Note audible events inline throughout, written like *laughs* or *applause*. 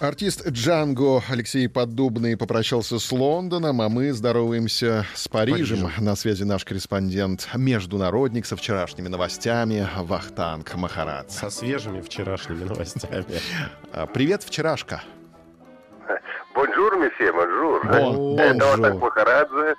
Артист Джанго Алексей Поддубный попрощался с Лондоном, а мы здороваемся с Парижем. Парижем. На связи наш корреспондент, международник со вчерашними новостями Вахтанг Махарадзе. Со свежими вчерашними новостями. А, Привет, вчерашка. Bonjour, monsieur, bonjour. Bon- Это. Ватак Махарадзе.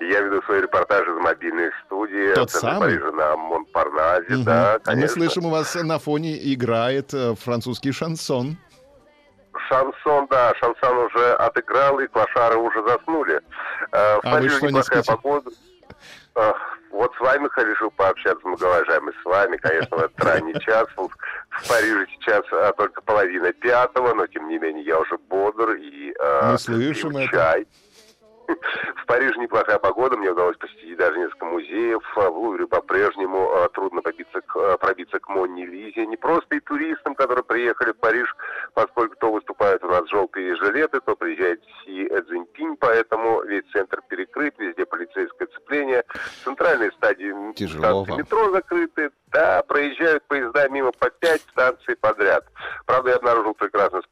Я веду свой репортаж из мобильной студии Тот самый? Парижа на Монпарнасе. Мгм. Да, А мы конечно. слышим, у вас на фоне играет э, французский шансон. Шансон, да, шансон уже отыграл, и клашары уже заснули. Э, В А вы Париже не неплохая спите? погода. Э, Вот с вами решил пообщаться, многоуважаемый, с вами, конечно, в этот ранний *laughs* час. В Париже сейчас а, только половина пятого, но тем не менее я уже бодр и э, Мы слышим пью это. чай. В Париже неплохая погода, мне удалось посетить даже несколько музеев. А В Лувре по-прежнему э, трудно побиться к- э, пробиться к Монни Лизе. Не просто и туристам, которые приехали в Париж, поскольку то выступают у нас желтые жилеты, то приезжает Си Цзиньпинь, поэтому весь центр перекрыт, везде полицейское цепление. Центральные стадии Тяжело станции метро закрыты. Да, проезжают поезда мимо по пять станций подряд. Правда, я обнаружил прекрасный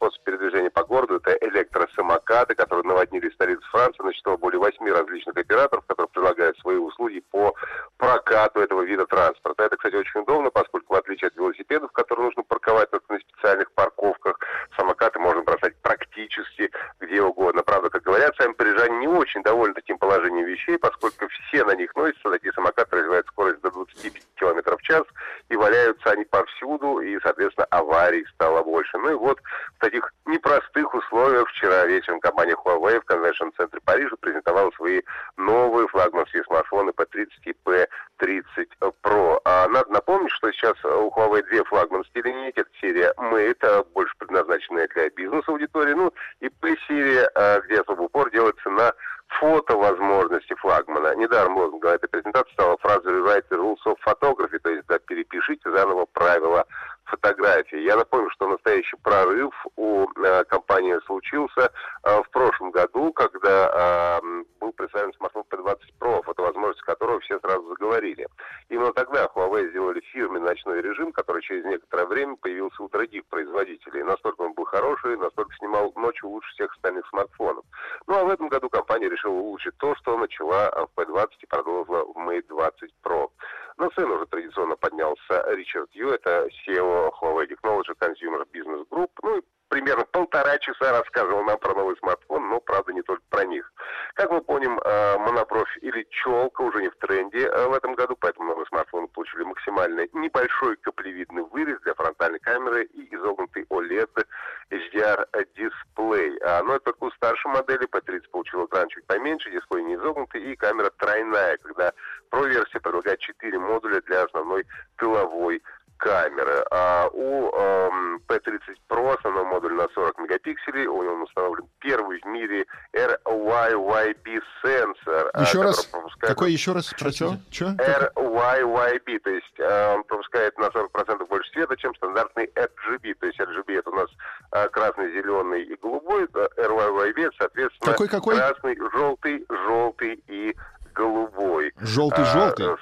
Насчитало более восьми различных операторов, которые предлагают свои услуги по прокату этого вида транспорта. Это, кстати, очень удобно, поскольку в отличие от велосипедов, которые нужно парковать только на специальных парковках, самокаты можно бросать практически где угодно. Правда, как говорят, сами парижане не очень довольны таким положением вещей, поскольку все на них носятся, такие самокаты развивают скорость до 25 км в час, и валяются они повсюду, и, соответственно, аварий больше. Ну и вот в таких непростых условиях вчера вечером компания Huawei в конвеншн-центре Парижа презентовала свои новые флагманские смартфоны P30 и P30 Pro. А надо напомнить, что сейчас у Huawei две флагманские линейки. Это серия Mate, а больше предназначенная для бизнес-аудитории. Ну и P-серия, а, где особый упор делается на фотовозможности флагмана. Недаром лозунгом этой презентации стала фраза «Rewrite the rules of photography», то есть да, перепишите заново правила фотографии. Я напомню, что настоящий прорыв у э, компании случился э, в прошлом году, когда э, был представлен смартфон P20 Pro, фотовозможности которого все сразу заговорили. Именно тогда Huawei сделали фирменный ночной режим, который через некоторое время появился у других производителей. Настолько он был хороший, настолько снимал ночью лучше всех остальных смартфонов. Ну а в этом году компания решила улучшить то, что начала э, в P20 и продолжила в Mate 20 Pro. На сцену уже традиционно поднялся Ричард Ю, это SEO Huawei Technology Consumer Business Group. Ну и примерно полтора часа рассказывал нам про новый смартфон, но, правда, не только про них. Как мы помним, э, монобровь или челка уже не в тренде э, в этом году, поэтому новые смартфоны получили максимально небольшой каплевидный вырез для фронтальной камеры и изогнутый OLED HDR дисплей. А, но это только у старшей модели P30 получил экран чуть поменьше, дисплей не изогнутый и камера тройная, когда Pro-версия предлагает 4 модуля для основной тыловой камеры. А у эм, P30 Pro основной модуль на 40 мегапикселей, у него установлен первый в мире RYYB сенсор. а, Еще раз. пропускает- Какой еще раз? Про что? RYYB, то есть э, он пропускает на 40% больше света, чем стандартный RGB. То есть RGB это у нас э, красный, зеленый и голубой, э, RYYB, соответственно, Какой, какой? красный, желтый, желтый и голубой. Желтый-желтый? А,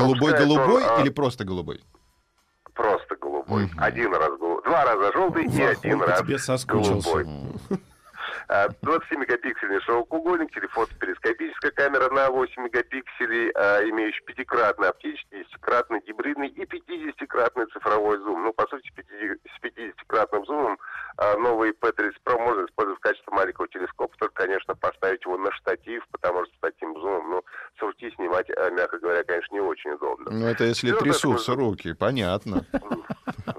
Голубой-голубой а, или просто голубой? просто голубой? Мгм. Один раз голубой, два раза желтый и один раз тебе соскучился. голубой. А, 20-мегапиксельный широкоугольник, телефото-перископическая камера на 8 мегапикселей, а, имеющий пятикратный оптический, 10-кратный гибридный и 50-кратный цифровой зум. Ну, по сути, с 50 с 50-кратным зумом а, новый P30 Pro можно использовать в качестве маленького телескопа, только, конечно, поставить его на штатив, потому что с таким зумом, ну, с руки снимать, а, мягко говоря, конечно, не очень удобно. Ну, это если трясутся руки, понятно.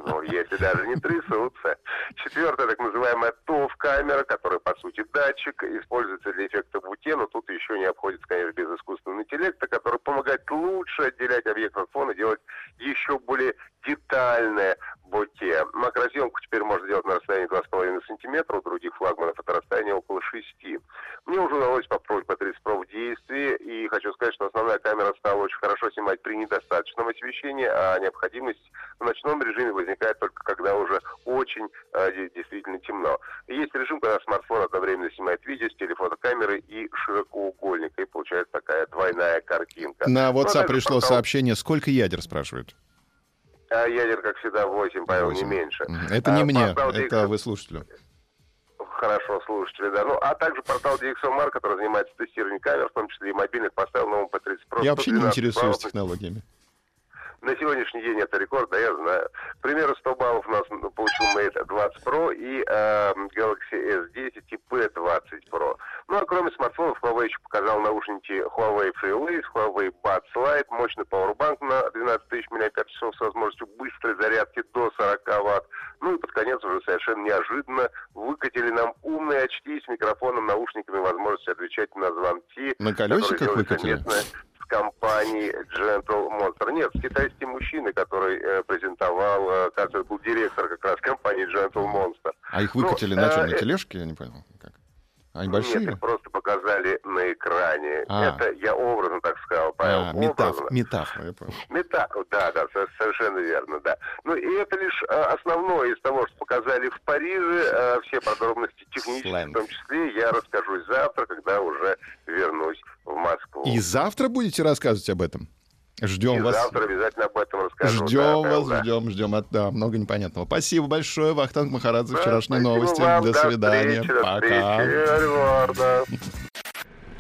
Ну, если даже не трясутся. Четвертая, так называемая ТОВ-камера, которая по сути, датчик, используется для эффекта буте, но тут еще не обходится, конечно, без искусственного интеллекта, который помогает лучше отделять объект от фона, делать еще более детальное боте. Макросъемку теперь можно делать на расстоянии 2,5 сантиметра, у других флагманов это расстояние около 6. Мне уже удалось попробовать по 30 Pro в действии, и хочу сказать, что основная камера стала очень хорошо снимать при недостаточном освещении, а необходимость в ночном режиме возникает только очень э, действительно темно. Есть режим, когда смартфон одновременно снимает видео с телефотокамеры и широкоугольника, и получается такая двойная картинка. На ну, WhatsApp пришло портал... сообщение, сколько ядер, спрашивают? А ядер, как всегда, 8, Павел, не меньше. Это не а, мне, это вы слушателю. Хорошо, слушатели, да. Ну, а также портал DxOMar, который занимается тестированием камер, в том числе и мобильных, поставил новым P30 Pro. Я вообще не интересуюсь технологиями. На сегодняшний день это рекорд, да, я знаю. К примеру, 100 баллов у нас получил Mate 20 Pro и э, Galaxy S10 и P20 Pro. Ну, а кроме смартфонов, Huawei еще показал наушники Huawei FreeWays, Huawei Buds Lite, мощный Powerbank на 12 тысяч мАч с возможностью быстрой зарядки до 40 Вт. Ну и под конец уже совершенно неожиданно выкатили нам умные очки с микрофоном, наушниками, возможностью отвечать на звонки. На колесиках выкатили? Компании Gentle Monster. Нет, китайский мужчина, который э, презентовал, э, кажется, был директор как раз компании Gentle Monster. А их выкатили ну, на чем, на э, тележке? Я не понял. Как? Они большие? Нет, их просто показали на экране. А. Это я образно так сказал, Павел. А, метаф, метафора, я понял. Метафора, да, да, совершенно верно, да. Ну и это лишь а, основное из того, что показали в Париже. А, все подробности технические, Сленг. в том числе, я расскажу завтра, когда уже вернусь в Москву. И завтра будете рассказывать об этом? Ждем и вас. Завтра обязательно об этом расскажу. Ждем да, вас, да. ждем, ждем. От, да, много непонятного. Спасибо большое, Вахтанг Махарадзе. Да, вчерашние новости. Вам. До, свидания. Встречи, Пока. Встречи.